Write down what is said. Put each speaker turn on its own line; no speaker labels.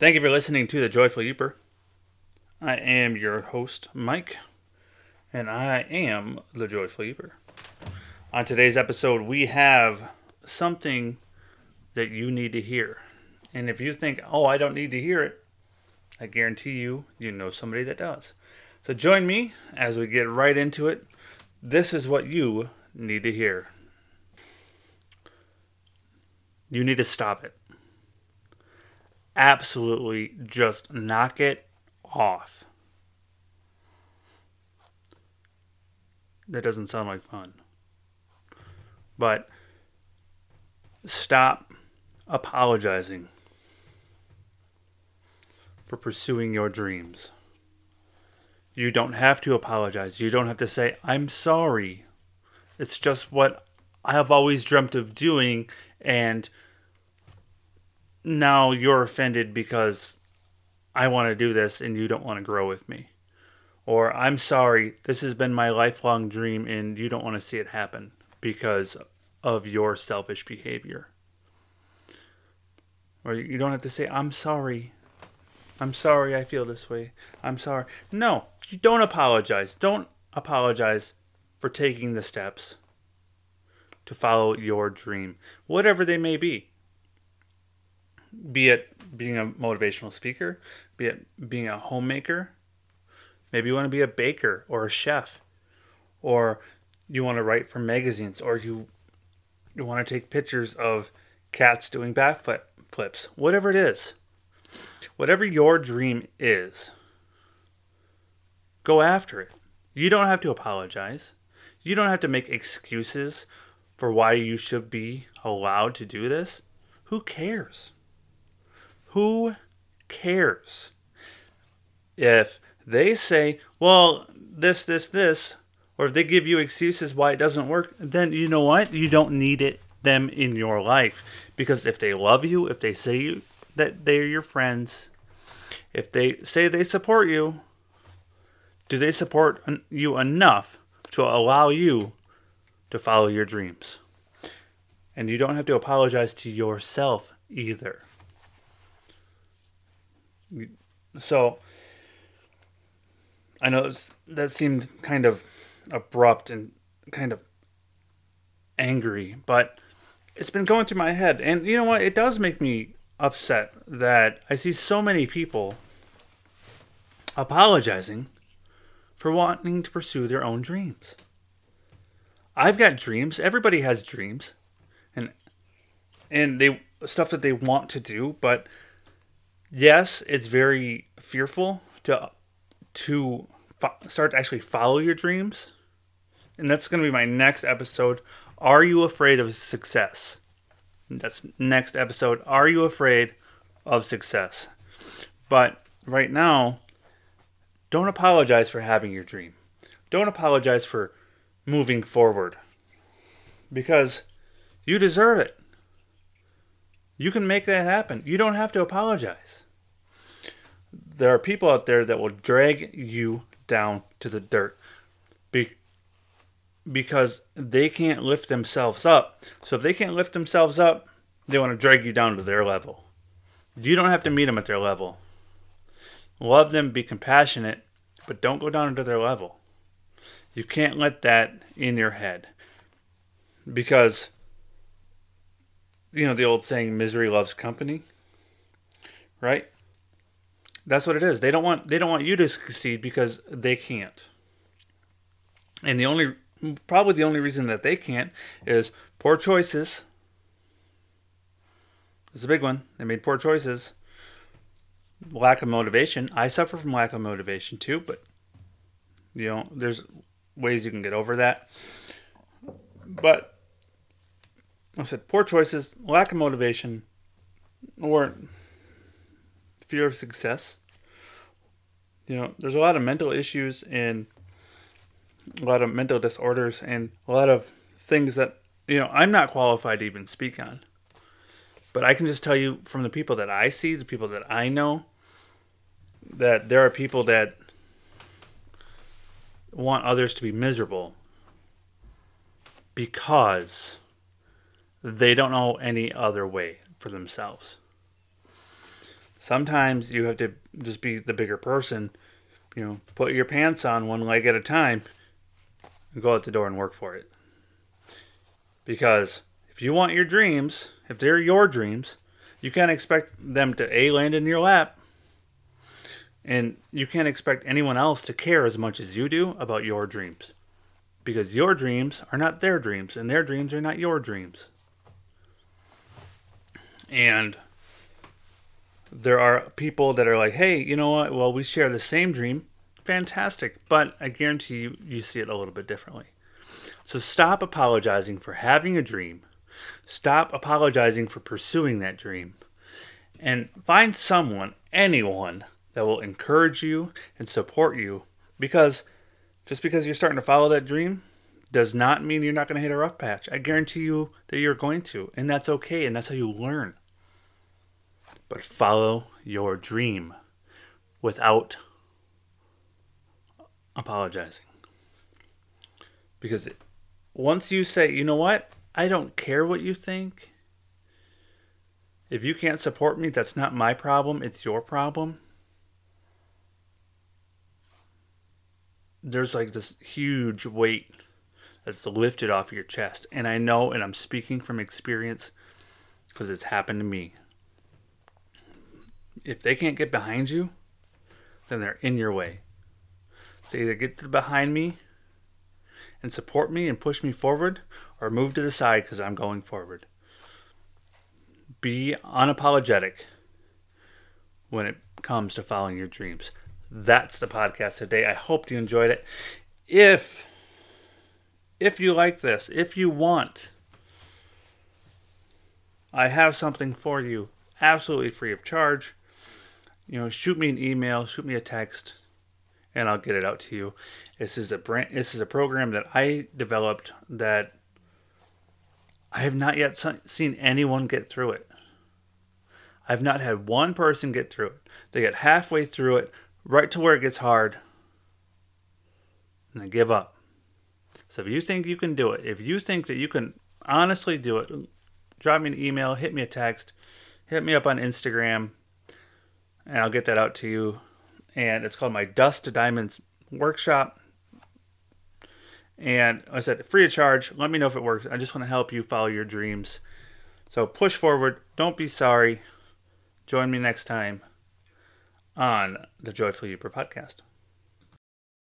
Thank you for listening to the Joyful Yooper. I am your host, Mike, and I am the Joyful Yooper. On today's episode, we have something that you need to hear. And if you think, oh, I don't need to hear it, I guarantee you, you know somebody that does. So join me as we get right into it. This is what you need to hear. You need to stop it. Absolutely just knock it off. That doesn't sound like fun. But stop apologizing for pursuing your dreams. You don't have to apologize. You don't have to say, I'm sorry. It's just what I have always dreamt of doing, and now you're offended because I want to do this and you don't want to grow with me. Or I'm sorry, this has been my lifelong dream and you don't want to see it happen because of your selfish behavior. Or you don't have to say, I'm sorry. I'm sorry I feel this way. I'm sorry. No, you don't apologize. Don't apologize for taking the steps to follow your dream, whatever they may be. Be it being a motivational speaker, be it being a homemaker, maybe you want to be a baker or a chef, or you want to write for magazines, or you you want to take pictures of cats doing backflip flips, whatever it is. Whatever your dream is, go after it. You don't have to apologize. You don't have to make excuses for why you should be allowed to do this. Who cares? Who cares? If they say, well, this, this, this, or if they give you excuses why it doesn't work, then you know what? You don't need it them in your life because if they love you, if they say you, that they're your friends, if they say they support you, do they support you enough to allow you to follow your dreams? And you don't have to apologize to yourself either. So, I know that seemed kind of abrupt and kind of angry, but it's been going through my head. And you know what? It does make me upset that I see so many people apologizing for wanting to pursue their own dreams. I've got dreams. Everybody has dreams. And and they stuff that they want to do, but yes, it's very fearful to to fo- start to actually follow your dreams. And that's going to be my next episode. Are you afraid of success? That's next episode. Are you afraid of success? But right now, don't apologize for having your dream. Don't apologize for moving forward because you deserve it. You can make that happen. You don't have to apologize. There are people out there that will drag you down to the dirt Be- because they can't lift themselves up. So if they can't lift themselves up, they want to drag you down to their level. You don't have to meet them at their level. Love them, be compassionate, but don't go down to their level. You can't let that in your head. Because you know the old saying misery loves company, right? That's what it is. They don't want they don't want you to succeed because they can't. And the only probably the only reason that they can't is poor choices. It's a big one. They made poor choices. Lack of motivation. I suffer from lack of motivation too, but you know, there's ways you can get over that. But I said poor choices, lack of motivation, or fear of success. You know, there's a lot of mental issues and a lot of mental disorders and a lot of things that, you know, I'm not qualified to even speak on. But I can just tell you from the people that I see, the people that I know, that there are people that want others to be miserable because they don't know any other way for themselves. Sometimes you have to just be the bigger person, you know, put your pants on one leg at a time and go out the door and work for it. Because if you want your dreams, if they're your dreams, you can't expect them to A, land in your lap, and you can't expect anyone else to care as much as you do about your dreams. Because your dreams are not their dreams, and their dreams are not your dreams. And there are people that are like, hey, you know what? Well, we share the same dream. Fantastic. But I guarantee you, you see it a little bit differently. So stop apologizing for having a dream. Stop apologizing for pursuing that dream. And find someone, anyone, that will encourage you and support you. Because just because you're starting to follow that dream does not mean you're not going to hit a rough patch. I guarantee you that you're going to. And that's okay. And that's how you learn but follow your dream without apologizing. Because once you say, you know what, I don't care what you think, if you can't support me, that's not my problem, it's your problem. There's like this huge weight that's lifted off your chest. And I know, and I'm speaking from experience because it's happened to me if they can't get behind you, then they're in your way. So either get behind me and support me and push me forward, or move to the side because I'm going forward. Be unapologetic when it comes to following your dreams. That's the podcast today. I hope you enjoyed it. If if you like this, if you want, I have something for you absolutely free of charge you know, shoot me an email, shoot me a text, and I'll get it out to you. This is a brand. This is a program that I developed that I have not yet seen anyone get through it. I've not had one person get through it. They get halfway through it, right to where it gets hard, and they give up. So if you think you can do it, if you think that you can honestly do it, drop me an email, hit me a text, hit me up on Instagram and I'll get that out to you. And it's called my Dust to Diamonds workshop. And I said, free of charge. Let me know if it works. I just want to help you follow your dreams. So push forward. Don't be sorry. Join me next time on the Joyful Yooper podcast.